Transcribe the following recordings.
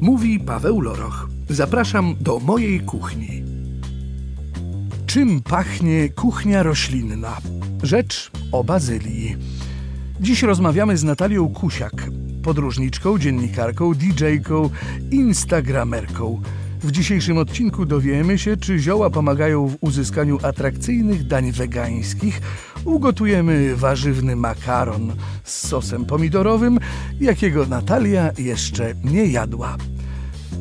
Mówi Paweł Loroch. Zapraszam do mojej kuchni. Czym pachnie kuchnia roślinna? Rzecz o bazylii. Dziś rozmawiamy z Natalią Kusiak, podróżniczką, dziennikarką, DJ-ką, instagramerką. W dzisiejszym odcinku dowiemy się, czy zioła pomagają w uzyskaniu atrakcyjnych dań wegańskich. Ugotujemy warzywny makaron z sosem pomidorowym, jakiego Natalia jeszcze nie jadła.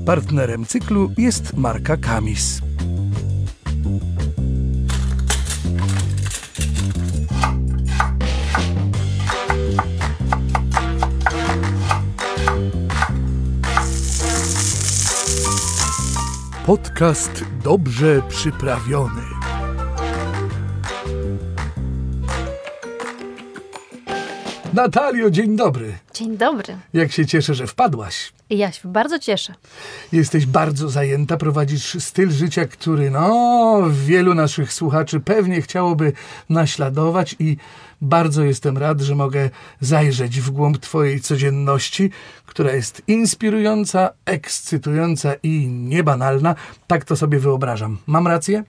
Partnerem cyklu jest marka Kamis. Podcast dobrze przyprawiony. Natalio, dzień dobry. Dzień dobry. Jak się cieszę, że wpadłaś. Ja się bardzo cieszę. Jesteś bardzo zajęta, prowadzisz styl życia, który no, wielu naszych słuchaczy pewnie chciałoby naśladować i bardzo jestem rad, że mogę zajrzeć w głąb Twojej codzienności, która jest inspirująca, ekscytująca i niebanalna. Tak to sobie wyobrażam. Mam rację?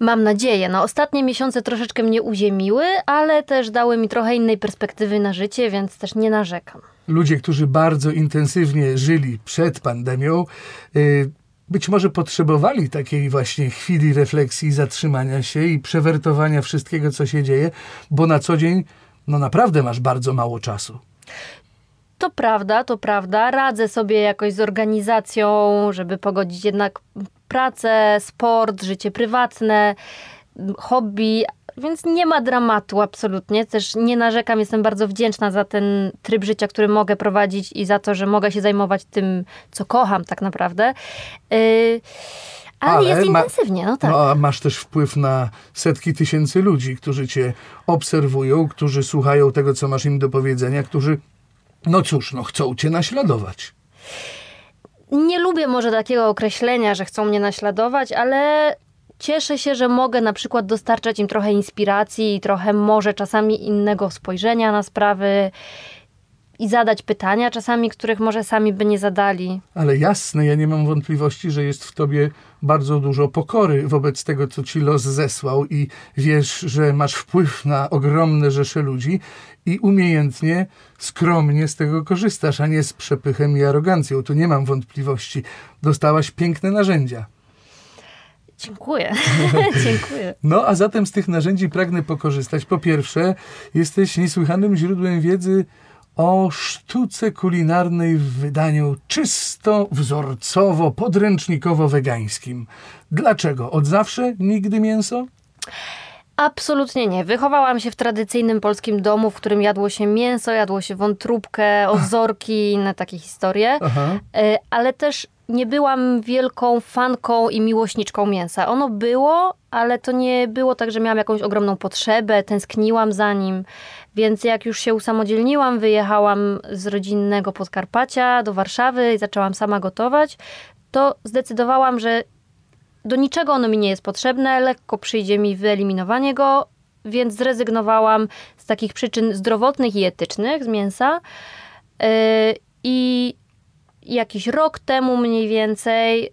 Mam nadzieję. No, ostatnie miesiące troszeczkę mnie uziemiły, ale też dały mi trochę innej perspektywy na życie, więc też nie narzekam. Ludzie, którzy bardzo intensywnie żyli przed pandemią, yy, być może potrzebowali takiej właśnie chwili refleksji, zatrzymania się i przewertowania wszystkiego, co się dzieje, bo na co dzień, no naprawdę masz bardzo mało czasu. To prawda, to prawda. Radzę sobie jakoś z organizacją, żeby pogodzić jednak pracę, sport, życie prywatne, hobby, więc nie ma dramatu absolutnie. Też nie narzekam, jestem bardzo wdzięczna za ten tryb życia, który mogę prowadzić i za to, że mogę się zajmować tym, co kocham tak naprawdę. Yy, ale, ale, jest intensywnie, no tak. No, a masz też wpływ na setki tysięcy ludzi, którzy cię obserwują, którzy słuchają tego, co masz im do powiedzenia, którzy, no cóż, no chcą cię naśladować nie lubię może takiego określenia, że chcą mnie naśladować, ale cieszę się, że mogę na przykład dostarczać im trochę inspiracji i trochę może czasami innego spojrzenia na sprawy i zadać pytania czasami, których może sami by nie zadali. Ale jasne, ja nie mam wątpliwości, że jest w tobie bardzo dużo pokory wobec tego, co ci los zesłał i wiesz, że masz wpływ na ogromne rzesze ludzi i umiejętnie, skromnie z tego korzystasz, a nie z przepychem i arogancją. Tu nie mam wątpliwości. Dostałaś piękne narzędzia. Dziękuję. Dziękuję. No, a zatem z tych narzędzi pragnę pokorzystać. Po pierwsze, jesteś niesłychanym źródłem wiedzy o sztuce kulinarnej w wydaniu czysto, wzorcowo, podręcznikowo-wegańskim. Dlaczego? Od zawsze nigdy mięso? Absolutnie nie. Wychowałam się w tradycyjnym polskim domu, w którym jadło się mięso, jadło się wątróbkę, ozorki i inne takie historie. Aha. E, ale też nie byłam wielką fanką i miłośniczką mięsa. Ono było, ale to nie było tak, że miałam jakąś ogromną potrzebę, tęskniłam za nim. Więc jak już się usamodzielniłam, wyjechałam z rodzinnego Podkarpacia do Warszawy i zaczęłam sama gotować, to zdecydowałam, że do niczego ono mi nie jest potrzebne, lekko przyjdzie mi wyeliminowanie go, więc zrezygnowałam z takich przyczyn zdrowotnych i etycznych z mięsa. Yy, I jakiś rok temu mniej więcej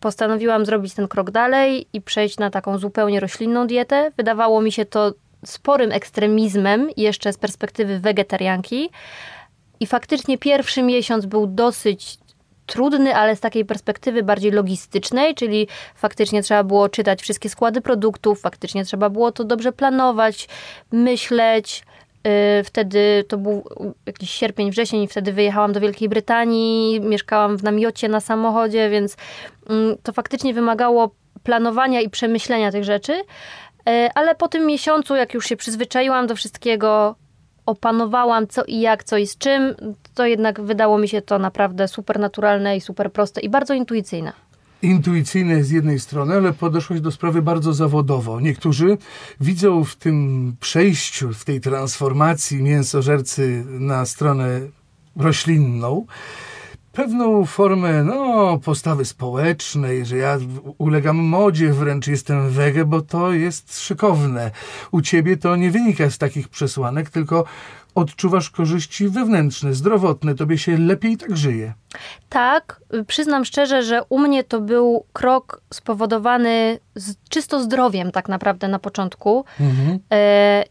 postanowiłam zrobić ten krok dalej i przejść na taką zupełnie roślinną dietę. Wydawało mi się to sporym ekstremizmem jeszcze z perspektywy wegetarianki. I faktycznie pierwszy miesiąc był dosyć trudny, ale z takiej perspektywy bardziej logistycznej, czyli faktycznie trzeba było czytać wszystkie składy produktów, faktycznie trzeba było to dobrze planować, myśleć. Y, wtedy to był jakiś sierpień, wrzesień, wtedy wyjechałam do Wielkiej Brytanii, mieszkałam w namiocie na samochodzie, więc mm, to faktycznie wymagało planowania i przemyślenia tych rzeczy. Y, ale po tym miesiącu, jak już się przyzwyczaiłam do wszystkiego, opanowałam co i jak, co i z czym, to jednak wydało mi się to naprawdę super naturalne i super proste i bardzo intuicyjne intuicyjne z jednej strony, ale podeszłeś do sprawy bardzo zawodowo. Niektórzy widzą w tym przejściu, w tej transformacji mięsożercy na stronę roślinną pewną formę no, postawy społecznej, że ja ulegam modzie, wręcz jestem wege, bo to jest szykowne. U ciebie to nie wynika z takich przesłanek, tylko odczuwasz korzyści wewnętrzne, zdrowotne, tobie się lepiej tak żyje. Tak, przyznam szczerze, że u mnie to był krok spowodowany z, czysto zdrowiem tak naprawdę na początku. Mhm. E,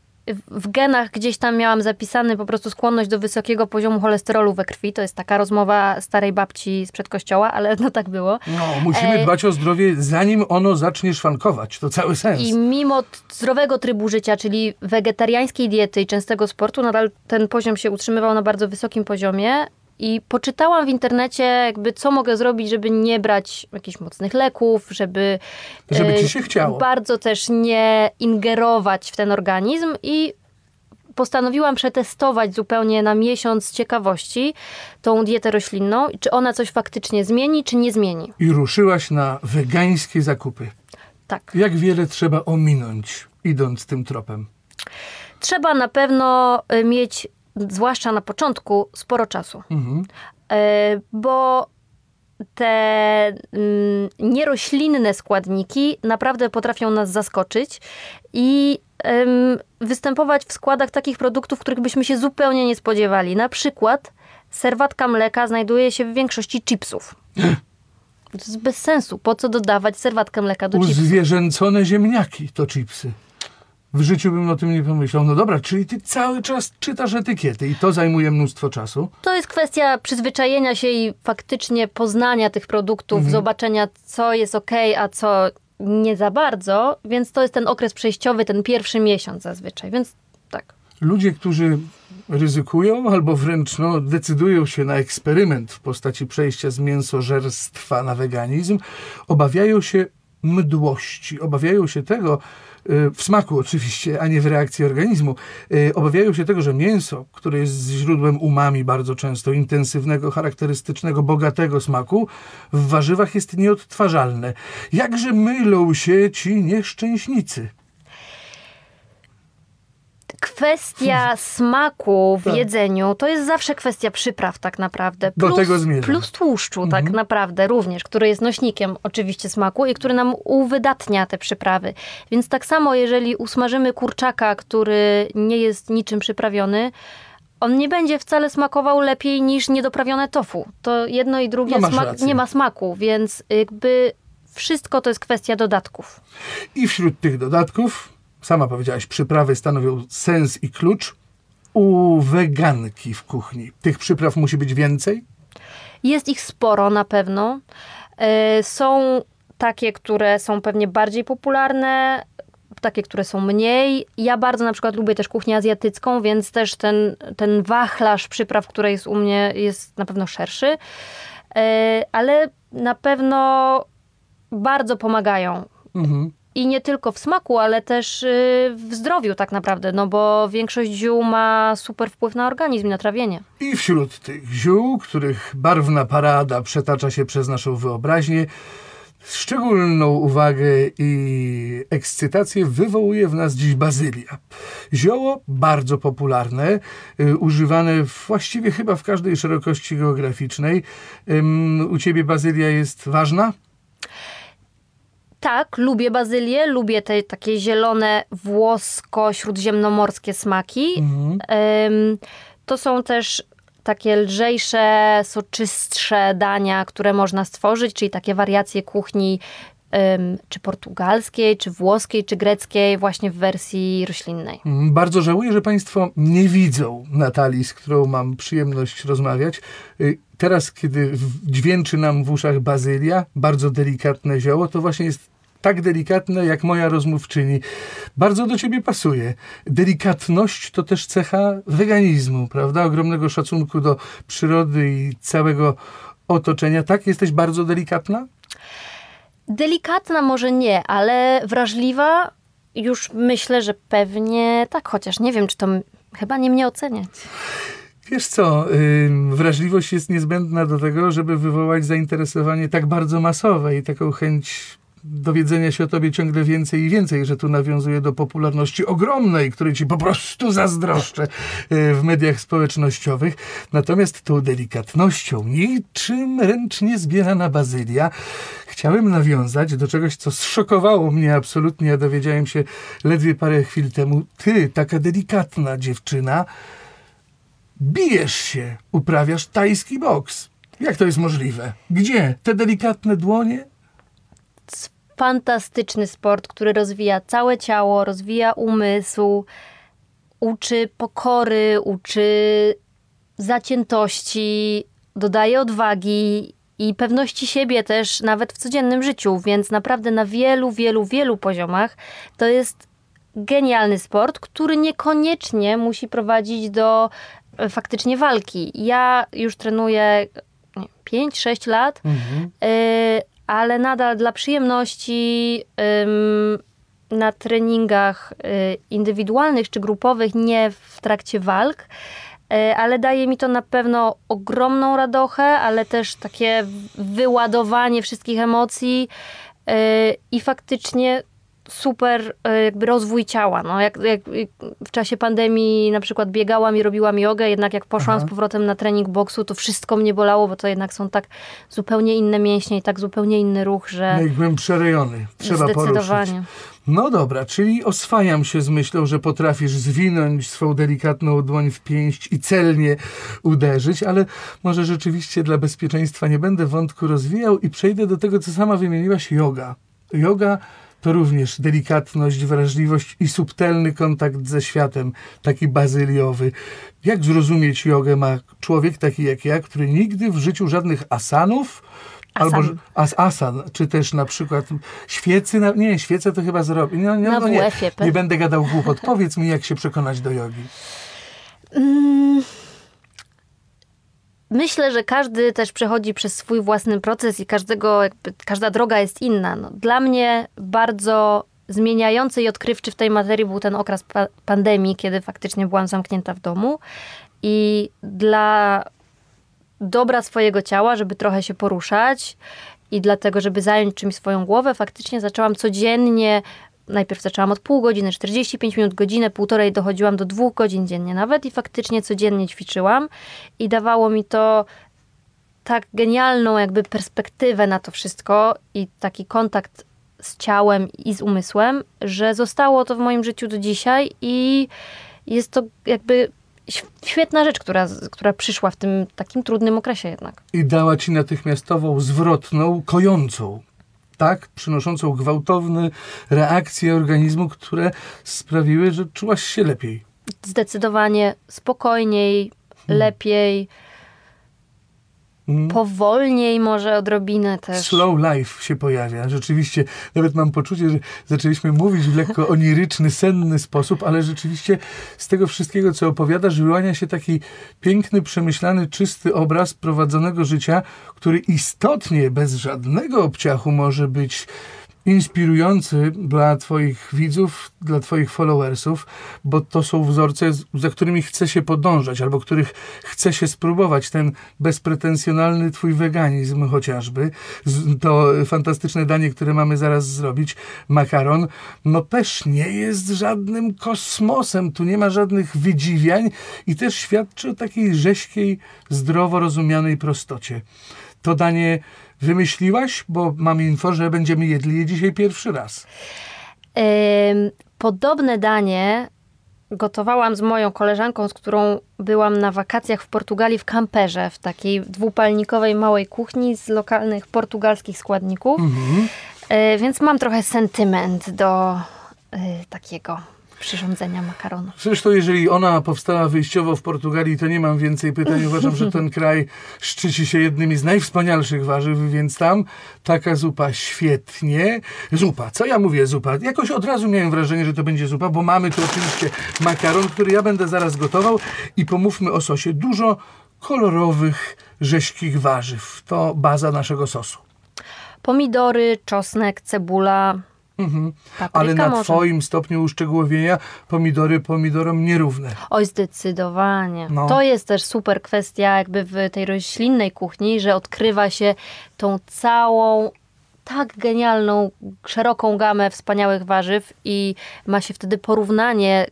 w genach gdzieś tam miałam zapisany po prostu skłonność do wysokiego poziomu cholesterolu we krwi. To jest taka rozmowa starej babci sprzed kościoła, ale no tak było. No, musimy E, dbać o zdrowie, zanim ono zacznie szwankować. To cały sens. I mimo zdrowego trybu życia, czyli wegetariańskiej diety i częstego sportu, nadal ten poziom się utrzymywał na bardzo wysokim poziomie. I poczytałam w internecie, jakby co mogę zrobić, żeby nie brać jakichś mocnych leków, żeby. Żeby ci e, się chciało. Bardzo też nie ingerować w ten organizm i postanowiłam przetestować zupełnie na miesiąc ciekawości tą dietę roślinną, czy ona coś faktycznie zmieni, czy nie zmieni. I ruszyłaś na wegańskie zakupy. Tak. Jak wiele trzeba ominąć, idąc tym tropem? Trzeba na pewno y, mieć, zwłaszcza na początku, sporo czasu. Mhm. E, Bo te mm, nieroślinne składniki naprawdę potrafią nas zaskoczyć i występować w składach takich produktów, których byśmy się zupełnie nie spodziewali. Na przykład serwatka mleka znajduje się w większości chipsów. To jest bez sensu. Po co dodawać serwatkę mleka do chipsów? Uzwierzęcone ziemniaki to chipsy. W życiu bym o tym nie pomyślał. No dobra, czyli ty cały czas czytasz etykiety i to zajmuje mnóstwo czasu. To jest kwestia przyzwyczajenia się i faktycznie poznania tych produktów, Mhm. zobaczenia, co jest ok, a co nie za bardzo, więc to jest ten okres przejściowy, ten pierwszy miesiąc zazwyczaj, więc tak. Ludzie, którzy ryzykują albo wręcz no, decydują się na eksperyment w postaci przejścia z mięsożerstwa na weganizm, obawiają się mdłości, obawiają się tego, w smaku oczywiście, a nie w reakcji organizmu, y, obawiają się tego, że mięso, które jest źródłem umami bardzo często, intensywnego, charakterystycznego, bogatego smaku, w warzywach jest nieodtwarzalne. Jakże mylą się ci nieszczęśnicy. Kwestia smaku w Tak. jedzeniu to jest zawsze kwestia przypraw tak naprawdę. Do tego zmierzam. Plus tłuszczu tak naprawdę również, który jest nośnikiem oczywiście smaku i który nam uwydatnia te przyprawy. Więc tak samo jeżeli usmażymy kurczaka, który nie jest niczym przyprawiony, on nie będzie wcale smakował lepiej niż niedoprawione tofu. To jedno i drugie No smak, nie ma smaku, więc jakby wszystko to jest kwestia dodatków. I wśród tych dodatków, sama powiedziałaś, przyprawy stanowią sens i klucz. U weganki w kuchni tych przypraw musi być więcej? Jest ich sporo na pewno. E, Są takie, które są pewnie bardziej popularne, takie, które są mniej. Ja bardzo na przykład lubię też kuchnię azjatycką, więc też ten, ten wachlarz przypraw, który jest u mnie, jest na pewno szerszy. E, Ale na pewno bardzo pomagają. Mhm. I nie tylko w smaku, ale też y, w zdrowiu tak naprawdę, no bo większość ziół ma super wpływ na organizm, na trawienie. I wśród tych ziół, których barwna parada przetacza się przez naszą wyobraźnię, szczególną uwagę i ekscytację wywołuje w nas dziś bazylia. Zioło bardzo popularne, y, używane właściwie chyba w każdej szerokości geograficznej. U ciebie bazylia jest ważna? Tak, lubię bazylię, lubię te takie zielone, włosko-śródziemnomorskie smaki. Mhm. Ym, to są też takie lżejsze, soczystsze dania, które można stworzyć, czyli takie wariacje kuchni czy portugalskiej, czy włoskiej, czy greckiej, właśnie w wersji roślinnej. Mm, Bardzo żałuję, że Państwo nie widzą Natalii, z którą mam przyjemność rozmawiać. Y, Teraz, kiedy dźwięczy nam w uszach bazylia, bardzo delikatne zioło, to właśnie jest tak delikatne jak moja rozmówczyni. Bardzo do ciebie pasuje. Delikatność to też cecha weganizmu, prawda? Ogromnego szacunku do przyrody i całego otoczenia. Tak? Jesteś bardzo delikatna? Delikatna może nie, ale wrażliwa już myślę, że pewnie tak, chociaż nie wiem, czy to chyba nie mnie oceniać. Wiesz co, ym, wrażliwość jest niezbędna do tego, żeby wywołać zainteresowanie tak bardzo masowe i taką chęć dowiedzenia się o tobie ciągle więcej i więcej, że tu nawiązuje do popularności ogromnej, której ci po prostu zazdroszczę e, w mediach społecznościowych. Natomiast tą delikatnością, niczym ręcznie zbierana bazylia, chciałem nawiązać do czegoś, co zszokowało mnie absolutnie. Ja dowiedziałem się ledwie parę chwil temu. Ty, taka delikatna dziewczyna, bijesz się, uprawiasz tajski boks. Jak to jest możliwe? Gdzie? Te delikatne dłonie? Fantastyczny sport, który rozwija całe ciało, rozwija umysł, uczy pokory, uczy zaciętości, dodaje odwagi i pewności siebie też nawet w codziennym życiu, więc naprawdę na wielu, wielu, wielu poziomach to jest genialny sport, który niekoniecznie musi prowadzić do e, faktycznie walki. Ja już trenuję 5-6 lat, mhm. y, ale nadal dla przyjemności y, na treningach y, indywidualnych czy grupowych, nie w trakcie walk ale daje mi to na pewno ogromną radochę, ale też takie wyładowanie wszystkich emocji. Y, i faktycznie super e, jakby rozwój ciała. No, jak, jak w czasie pandemii na przykład biegałam i robiłam jogę, jednak jak poszłam Aha. z powrotem na trening boksu, to wszystko mnie bolało, bo to jednak są tak zupełnie inne mięśnie i tak zupełnie inny ruch, że... Najgłębsze rejony. Trzeba Zdecydowanie. Poruszyć. No dobra, czyli oswajam się z myślą, że potrafisz zwinąć swą delikatną dłoń w pięść i celnie uderzyć, ale może rzeczywiście dla bezpieczeństwa nie będę wątku rozwijał i przejdę do tego, co sama wymieniłaś, yoga. Yoga to również delikatność, wrażliwość i subtelny kontakt ze światem, taki bazyliowy. Jak zrozumieć jogę ma człowiek taki jak ja, który nigdy w życiu żadnych asanów, Asan. Albo as, asan, czy też na przykład świecy, na, nie, świece to chyba zrobi. No, no, no nie, nie będę gadał głupot. Powiedz mi, jak się przekonać do jogi. Mm, Myślę, że każdy też przechodzi przez swój własny proces i każdego, jakby, każda droga jest inna. No, dla mnie bardzo zmieniający i odkrywczy w tej materii był ten okres pa pandemii, kiedy faktycznie byłam zamknięta w domu i dla dobra swojego ciała, żeby trochę się poruszać i dlatego, żeby zająć czymś swoją głowę, faktycznie zaczęłam codziennie najpierw zaczęłam od pół godziny, 45 minut, godzinę, półtorej, dochodziłam do dwóch godzin dziennie nawet i faktycznie codziennie ćwiczyłam i dawało mi to tak genialną jakby perspektywę na to wszystko i taki kontakt z ciałem i z umysłem, że zostało to w moim życiu do dzisiaj i jest to jakby świetna rzecz, która, która przyszła w tym takim trudnym okresie jednak. I dała ci natychmiastową, zwrotną, kojącą tak, przynoszącą gwałtowne reakcje organizmu, które sprawiły, że czułaś się lepiej. Zdecydowanie spokojniej, hmm. lepiej Mm. Powolniej może odrobinę też. Slow life się pojawia. Rzeczywiście, nawet mam poczucie, że zaczęliśmy mówić w lekko oniryczny, senny sposób, ale rzeczywiście z tego wszystkiego, co opowiadasz, wyłania się taki piękny, przemyślany, czysty obraz prowadzonego życia, który istotnie, bez żadnego obciachu może być inspirujący dla Twoich widzów, dla Twoich followersów, bo to są wzorce, za którymi chce się podążać, albo których chce się spróbować. Ten bezpretensjonalny Twój weganizm chociażby, to fantastyczne danie, które mamy zaraz zrobić, makaron, no też nie jest żadnym kosmosem. Tu nie ma żadnych wydziwiań i też świadczy o takiej rzeźkiej, zdrowo rozumianej prostocie. To danie wymyśliłaś? Bo mam info, że będziemy jedli je dzisiaj pierwszy raz. Podobne danie gotowałam z moją koleżanką, z którą byłam na wakacjach w Portugalii w kamperze, w takiej dwupalnikowej małej kuchni z lokalnych portugalskich składników. Mhm. E, więc mam trochę sentyment do y, takiego przyrządzenia makaronu. Zresztą, jeżeli ona powstała wyjściowo w Portugalii, to nie mam więcej pytań. Uważam, że ten kraj szczyci się jednymi z najwspanialszych warzyw, więc tam taka zupa świetnie. Zupa, co ja mówię zupa? Jakoś od razu miałem wrażenie, że to będzie zupa, bo mamy tu oczywiście makaron, który ja będę zaraz gotował i pomówmy o sosie. Dużo kolorowych, rzeźkich warzyw. To baza naszego sosu. Pomidory, czosnek, cebula, Mhm. Ale na może. twoim stopniu uszczegółowienia pomidory pomidorom nierówne. Oj, zdecydowanie. No. To jest też super kwestia jakby w tej roślinnej kuchni, że odkrywa się tą całą tak genialną, szeroką gamę wspaniałych warzyw i ma się wtedy porównanie,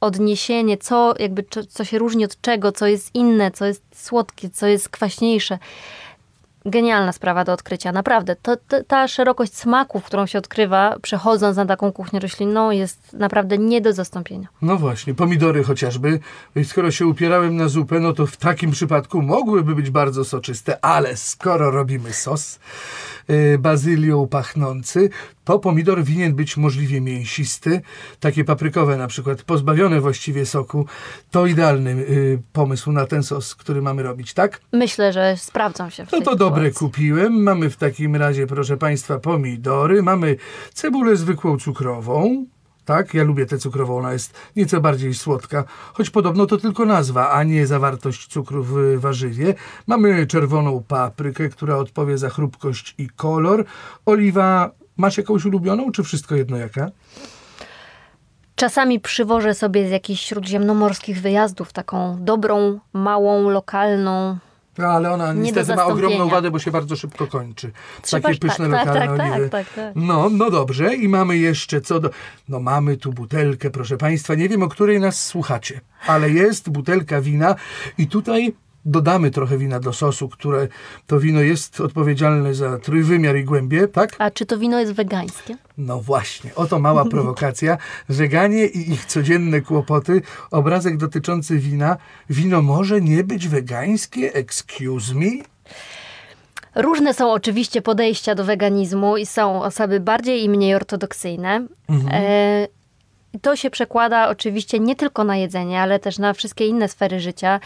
odniesienie, co jakby co, co się różni od czego, co jest inne, co jest słodkie, co jest kwaśniejsze. Genialna sprawa do odkrycia, naprawdę. To, to, ta szerokość smaków, którą się odkrywa, przechodząc na taką kuchnię roślinną, jest naprawdę nie do zastąpienia. No właśnie, pomidory chociażby. Skoro się upierałem na zupę, no to w takim przypadku mogłyby być bardzo soczyste, ale skoro robimy sos bazylią pachnący, to pomidor winien być możliwie mięsisty. Takie paprykowe na przykład, pozbawione właściwie soku. To idealny yy, pomysł na ten sos, który mamy robić, tak? Myślę, że sprawdzą się w No to dobre sytuacji. kupiłem. Mamy w takim razie, proszę Państwa, pomidory. Mamy cebulę zwykłą cukrową. Tak, ja lubię tę cukrową, ona jest nieco bardziej słodka, choć podobno to tylko nazwa, a nie zawartość cukru w warzywie. Mamy czerwoną paprykę, która odpowie za chrupkość i kolor. Oliwa, masz jakąś ulubioną, czy wszystko jedno jaka? Czasami przywożę sobie z jakichś śródziemnomorskich wyjazdów taką dobrą, małą, lokalną. No, ale ona Nie niestety ma ogromną wadę, bo się bardzo szybko kończy. Trzeba- Takie pyszne tak, tak, lokalne tak, oliwy. tak, tak, tak. No, no dobrze. I mamy jeszcze co do... No mamy tu butelkę, proszę Państwa. Nie wiem, o której nas słuchacie, ale jest butelka wina i tutaj dodamy trochę wina do sosu, które to wino jest odpowiedzialne za trójwymiar i głębię, tak? A czy to wino jest wegańskie? No właśnie, oto mała prowokacja. Weganie i ich codzienne kłopoty. Obrazek dotyczący wina. Wino może nie być wegańskie? Excuse me? Różne są oczywiście podejścia do weganizmu i są osoby bardziej i mniej ortodoksyjne. E, i to się przekłada oczywiście nie tylko na jedzenie, ale też na wszystkie inne sfery życia.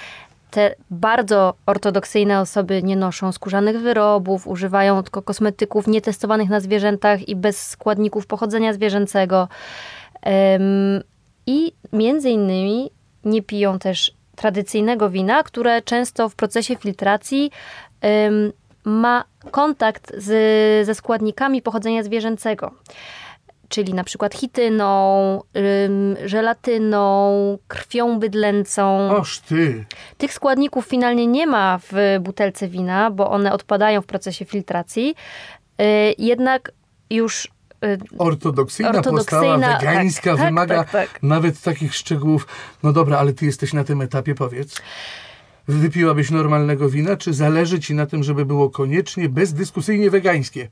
Te bardzo ortodoksyjne osoby nie noszą skórzanych wyrobów, używają tylko kosmetyków nietestowanych na zwierzętach i bez składników pochodzenia zwierzęcego. Em, I między innymi nie piją też tradycyjnego wina, które często w procesie filtracji em, ma kontakt z, ze składnikami pochodzenia zwierzęcego. Czyli na przykład chityną, ym, żelatyną, krwią bydlęcą. Oż ty. Tych składników finalnie nie ma w butelce wina, bo one odpadają w procesie filtracji. Y, jednak już Ortodoksyjna, Ortodoksyjna, postawa wegańska tak, tak, wymaga tak, tak. nawet takich szczegółów. No dobra, ale ty jesteś na tym etapie, powiedz. Wypiłabyś normalnego wina, czy zależy ci na tym, żeby było koniecznie, bezdyskusyjnie wegańskie?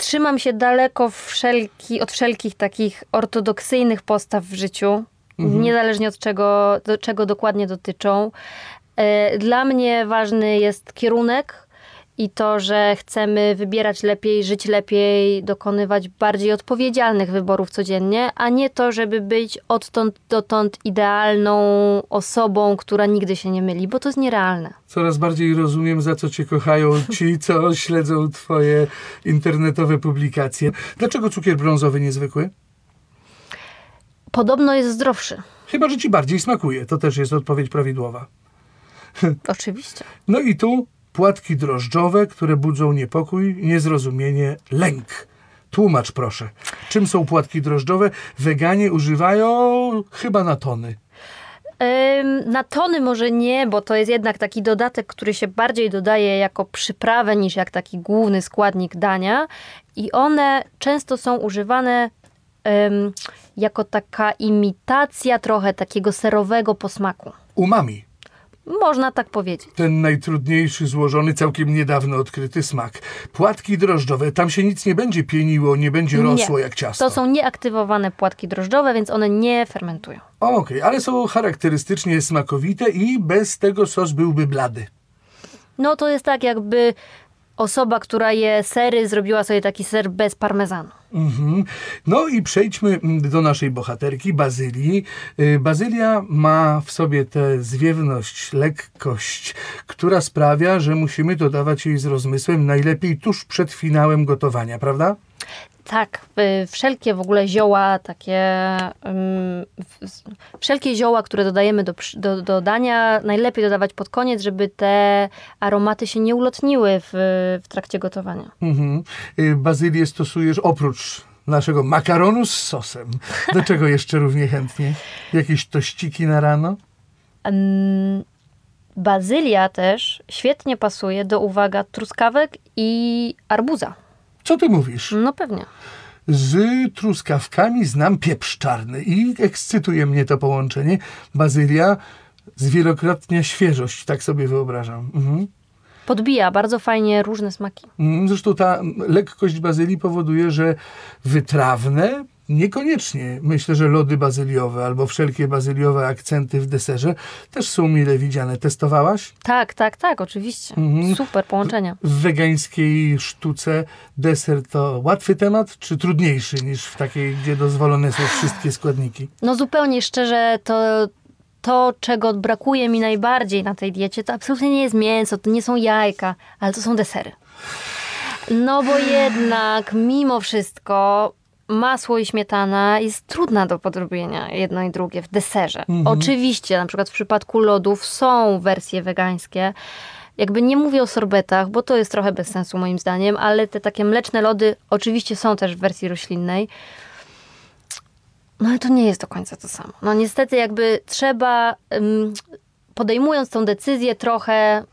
Trzymam się daleko wszelki, od wszelkich takich ortodoksyjnych postaw w życiu, niezależnie od czego, do czego dokładnie dotyczą. E, Dla mnie ważny jest kierunek i to, że chcemy wybierać lepiej, żyć lepiej, dokonywać bardziej odpowiedzialnych wyborów codziennie, a nie to, żeby być odtąd dotąd idealną osobą, która nigdy się nie myli, bo to jest nierealne. Coraz bardziej rozumiem, za co cię kochają ci, co śledzą twoje internetowe publikacje. Dlaczego cukier brązowy niezwykły? Podobno jest zdrowszy. Chyba, że ci bardziej smakuje. To też jest odpowiedź prawidłowa. Oczywiście. No i tu płatki drożdżowe, które budzą niepokój, niezrozumienie, lęk. Tłumacz proszę, czym są płatki drożdżowe? Weganie używają chyba na tony. Na tony może nie, bo to jest jednak taki dodatek, który się bardziej dodaje jako przyprawę niż jak taki główny składnik dania. I one często są używane ym, jako taka imitacja trochę takiego serowego posmaku. Umami. Można tak powiedzieć. Ten najtrudniejszy, złożony, całkiem niedawno odkryty smak. Płatki drożdżowe, tam się nic nie będzie pieniło, nie będzie rosło jak ciasto. To są nieaktywowane płatki drożdżowe, więc one nie fermentują. Okej, ale są charakterystycznie smakowite i bez tego sos byłby blady. No to jest tak, jakby osoba, która je sery, zrobiła sobie taki ser bez parmezanu. Mhm. No i przejdźmy mm, do naszej bohaterki, Bazylii. Y, Bazylia ma w sobie tę zwiewność, lekkość, która sprawia, że musimy dodawać jej z rozmysłem najlepiej tuż przed finałem gotowania, prawda? Tak, y, wszelkie w ogóle zioła, takie. wszelkie zioła, które dodajemy do, do, do dania, najlepiej dodawać pod koniec, żeby te aromaty się nie ulotniły w, w trakcie gotowania. Mhm. Y, Bazylię stosujesz oprócz naszego makaronu z sosem. Do czego jeszcze równie chętnie? Jakieś tościki na rano? Bazylia też świetnie pasuje do, uwaga, truskawek i arbuza. Co ty mówisz? No pewnie. Z truskawkami znam pieprz czarny i ekscytuje mnie to połączenie. Bazylia, zwielokrotnia świeżość, tak sobie wyobrażam. Mhm. Podbija bardzo fajnie różne smaki. Mm, Zresztą ta lekkość bazylii powoduje, że wytrawne, niekoniecznie. Myślę, że lody bazyliowe albo wszelkie bazyliowe akcenty w deserze też są mile widziane. Testowałaś? Tak, tak, tak, oczywiście. Mhm. Super połączenia. W wegańskiej sztuce deser to łatwy temat, czy trudniejszy niż w takiej, gdzie dozwolone są wszystkie składniki? No zupełnie szczerze, to to, czego brakuje mi najbardziej na tej diecie, to absolutnie nie jest mięso, to nie są jajka, ale to są desery. No bo jednak mimo wszystko masło i śmietana jest trudna do podrobienia jedno i drugie w deserze. Oczywiście, na przykład w przypadku lodów są wersje wegańskie. Jakby nie mówię o sorbetach, bo to jest trochę bez sensu moim zdaniem, ale te takie mleczne lody oczywiście są też w wersji roślinnej. No ale to nie jest do końca to samo. No niestety jakby trzeba, podejmując tą decyzję, trochę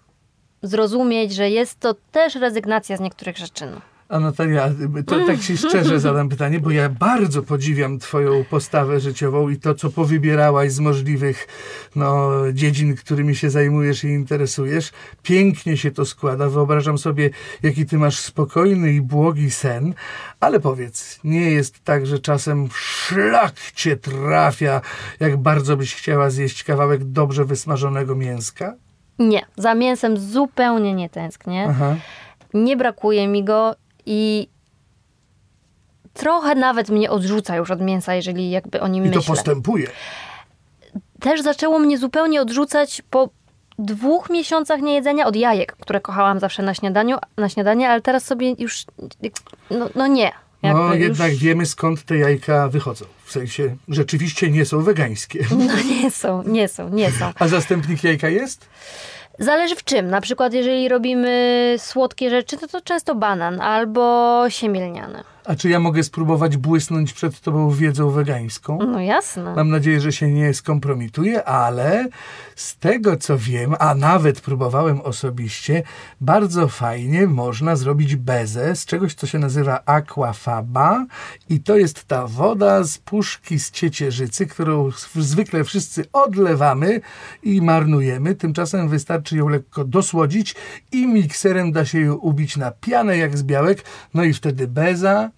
zrozumieć, że jest to też rezygnacja z niektórych rzeczy. No. A Natalia, to tak ci szczerze zadam pytanie, bo ja bardzo podziwiam twoją postawę życiową i to, co powybierałaś z możliwych no, dziedzin, którymi się zajmujesz i interesujesz. Pięknie się to składa. Wyobrażam sobie, jaki ty masz spokojny i błogi sen, ale powiedz, nie jest tak, że czasem szlak cię trafia, jak bardzo byś chciała zjeść kawałek dobrze wysmażonego mięska? Nie, za mięsem zupełnie nie tęsknię. Aha. Nie brakuje mi go i trochę nawet mnie odrzuca już od mięsa, jeżeli jakby o nim I to myślę. postępuje. Też zaczęło mnie zupełnie odrzucać po dwóch miesiącach niejedzenia od jajek, które kochałam zawsze na śniadaniu, na śniadanie, ale teraz sobie już, no, no nie. No już- jednak wiemy skąd te jajka wychodzą. W sensie rzeczywiście nie są wegańskie. No nie są, nie są, nie są. A zastępnik jajka jest? Zależy w czym. Na przykład jeżeli robimy słodkie rzeczy, to to często banan albo siemielniane. A czy ja mogę spróbować błysnąć przed tobą wiedzą wegańską? No jasne. Mam nadzieję, że się nie skompromituję, ale z tego co wiem, a nawet próbowałem osobiście, bardzo fajnie można zrobić bezę z czegoś, co się nazywa aquafaba i to jest ta woda z puszki z ciecierzycy, którą zwykle wszyscy odlewamy i marnujemy. Tymczasem wystarczy ją lekko dosłodzić i mikserem da się ją ubić na pianę jak z białek, no i wtedy beza,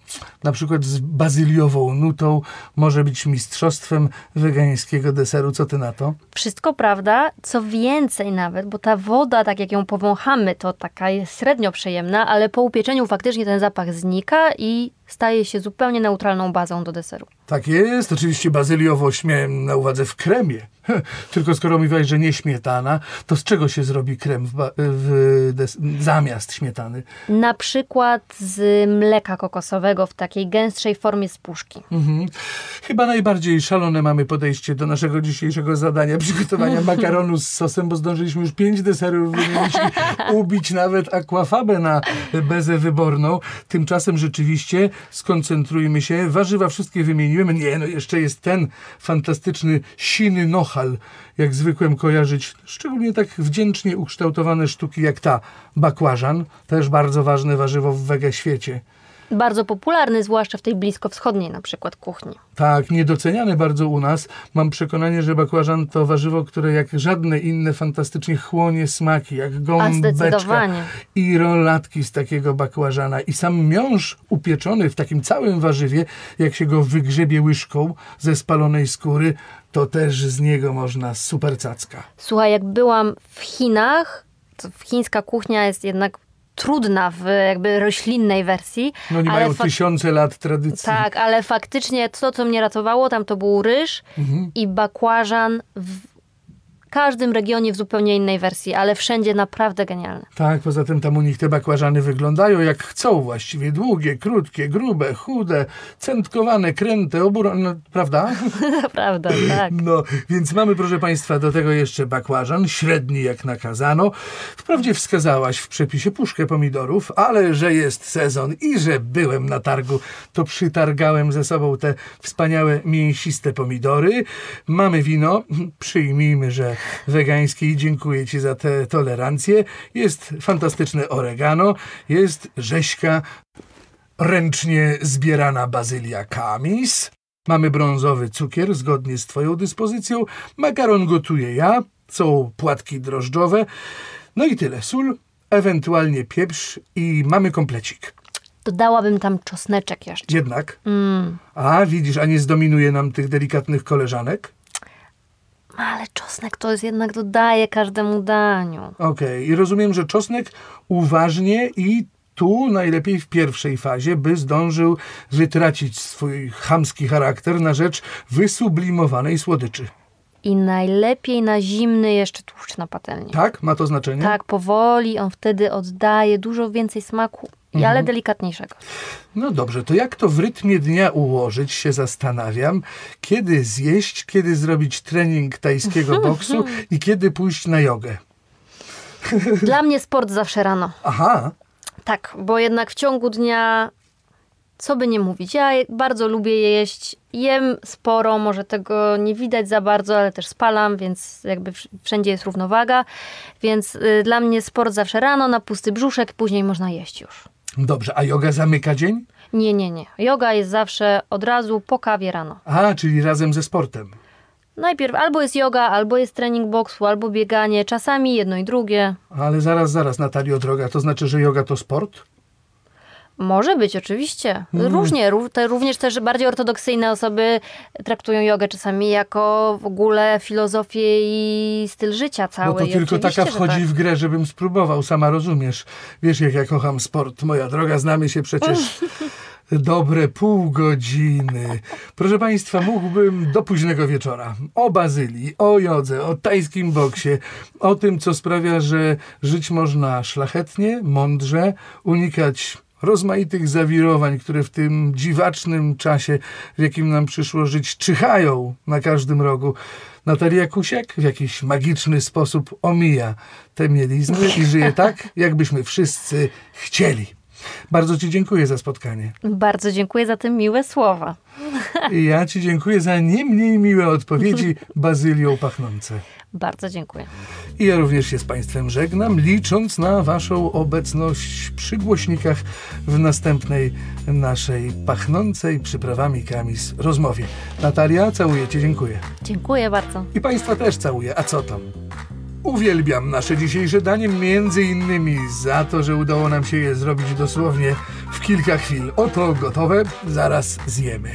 na przykład z bazyliową nutą, może być mistrzostwem wegańskiego deseru. Co ty na to? Wszystko prawda, co więcej nawet, bo ta woda, tak jak ją powąchamy, to taka jest średnio przyjemna, ale po upieczeniu faktycznie ten zapach znika i staje się zupełnie neutralną bazą do deseru. Tak jest, oczywiście bazyliowość miałem na uwadze w kremie. Tylko skoro mówiłaś, że nie śmietana, to z czego się zrobi krem w w zamiast śmietany? Na przykład z mleka kokosowego w takiej gęstszej formie z puszki. Mhm. Chyba najbardziej szalone mamy podejście do naszego dzisiejszego zadania przygotowania makaronu z sosem, bo zdążyliśmy już pięć deserów ubić nawet akwafabę na bezę wyborną. Tymczasem rzeczywiście skoncentrujmy się. Warzywa wszystkie wymieniłem. Nie, no jeszcze jest ten fantastyczny siny nochal, jak zwykłem kojarzyć. Szczególnie tak wdzięcznie ukształtowane sztuki jak ta bakłażan. Też bardzo ważne warzywo w wege świecie. Bardzo popularny, zwłaszcza w tej bliskowschodniej na przykład kuchni. Tak, niedoceniane bardzo u nas. Mam przekonanie, że bakłażan to warzywo, które jak żadne inne fantastycznie chłonie smaki, jak gąbeczka i rolatki z takiego bakłażana. I sam miąższ upieczony w takim całym warzywie, jak się go wygrzebie łyżką ze spalonej skóry, to też z niego można super cacka. Słuchaj, jak byłam w Chinach, to chińska kuchnia jest jednak trudna w jakby roślinnej wersji. No nie ale mają tysiące lat tradycji. Tak, ale faktycznie to, co mnie ratowało, tam to był ryż Mhm. i bakłażan w każdym regionie w zupełnie innej wersji, ale wszędzie naprawdę genialne. Tak, poza tym tam u nich te bakłażany wyglądają jak chcą właściwie. Długie, krótkie, grube, chude, centkowane, kręte, oburone, prawda? Naprawdę, tak. No, więc mamy, proszę Państwa, do tego jeszcze bakłażan, średni jak nakazano. Wprawdzie wskazałaś w przepisie puszkę pomidorów, ale że jest sezon i że byłem na targu, to przytargałem ze sobą te wspaniałe, mięsiste pomidory. Mamy wino, przyjmijmy, że wegańskiej. Dziękuję Ci za tę tolerancję. Jest fantastyczne oregano, jest rzeźka, ręcznie zbierana bazylia kamis. Mamy brązowy cukier, zgodnie z Twoją dyspozycją. Makaron gotuję ja, są płatki drożdżowe. No i tyle. Sól, ewentualnie pieprz i mamy komplecik. Dodałabym tam czosneczek jeszcze. Jednak, Mm. a widzisz, a nie zdominuje nam tych delikatnych koleżanek? Ale czosnek to jest jednak dodaje każdemu daniu. Okej, i rozumiem, że czosnek uważnie i tu najlepiej w pierwszej fazie, by zdążył wytracić swój chamski charakter na rzecz wysublimowanej słodyczy. I najlepiej na zimny jeszcze tłuszcz na patelni. Tak? Ma to znaczenie? Tak, powoli on wtedy oddaje dużo więcej smaku, Mhm. ale delikatniejszego. No dobrze, to jak to w rytmie dnia ułożyć, się zastanawiam. Kiedy zjeść, kiedy zrobić trening tajskiego boksu i kiedy pójść na jogę. Dla mnie sport zawsze rano. Aha, Tak, bo jednak w ciągu dnia, co by nie mówić, ja bardzo lubię jeść. Jem sporo, może tego nie widać za bardzo, ale też spalam, więc jakby wsz- wszędzie jest równowaga. Więc y, dla mnie sport zawsze rano, na pusty brzuszek, później można jeść już. Dobrze, a joga zamyka dzień? Nie, nie, nie. Yoga jest zawsze od razu po kawie rano. A, czyli razem ze sportem. Najpierw albo jest yoga, albo jest trening boksu, albo bieganie, czasami jedno i drugie. Ale zaraz, zaraz, Natalio droga, to znaczy, że joga to sport? Może być, oczywiście. Mm. Różnie. Ró- te, również też bardziej ortodoksyjne osoby traktują jogę czasami jako w ogóle filozofię i styl życia cały. No to I tylko taka wchodzi tak. w grę, żebym spróbował, sama rozumiesz. Wiesz, jak ja kocham sport, moja droga, znamy się przecież dobre pół godziny. Proszę Państwa, mógłbym do późnego wieczora o bazylii, o jodze, o tajskim boksie, o tym, co sprawia, że żyć można szlachetnie, mądrze, unikać rozmaitych zawirowań, które w tym dziwacznym czasie, w jakim nam przyszło żyć, czyhają na każdym rogu. Natalia Kusiak w jakiś magiczny sposób omija te mielizny i żyje tak, jakbyśmy wszyscy chcieli. Bardzo Ci dziękuję za spotkanie. Bardzo dziękuję za te miłe słowa. I ja Ci dziękuję za nie mniej miłe odpowiedzi bazylią pachnące. Bardzo dziękuję. I ja również się z Państwem żegnam, licząc na Waszą obecność przy głośnikach w następnej naszej pachnącej przyprawami kamis rozmowie. Natalia, całuję Cię, dziękuję. Dziękuję bardzo. I Państwa też całuję, a co tam? Uwielbiam nasze dzisiejsze danie, między innymi za to, że udało nam się je zrobić dosłownie w kilka chwil. Oto gotowe, zaraz zjemy.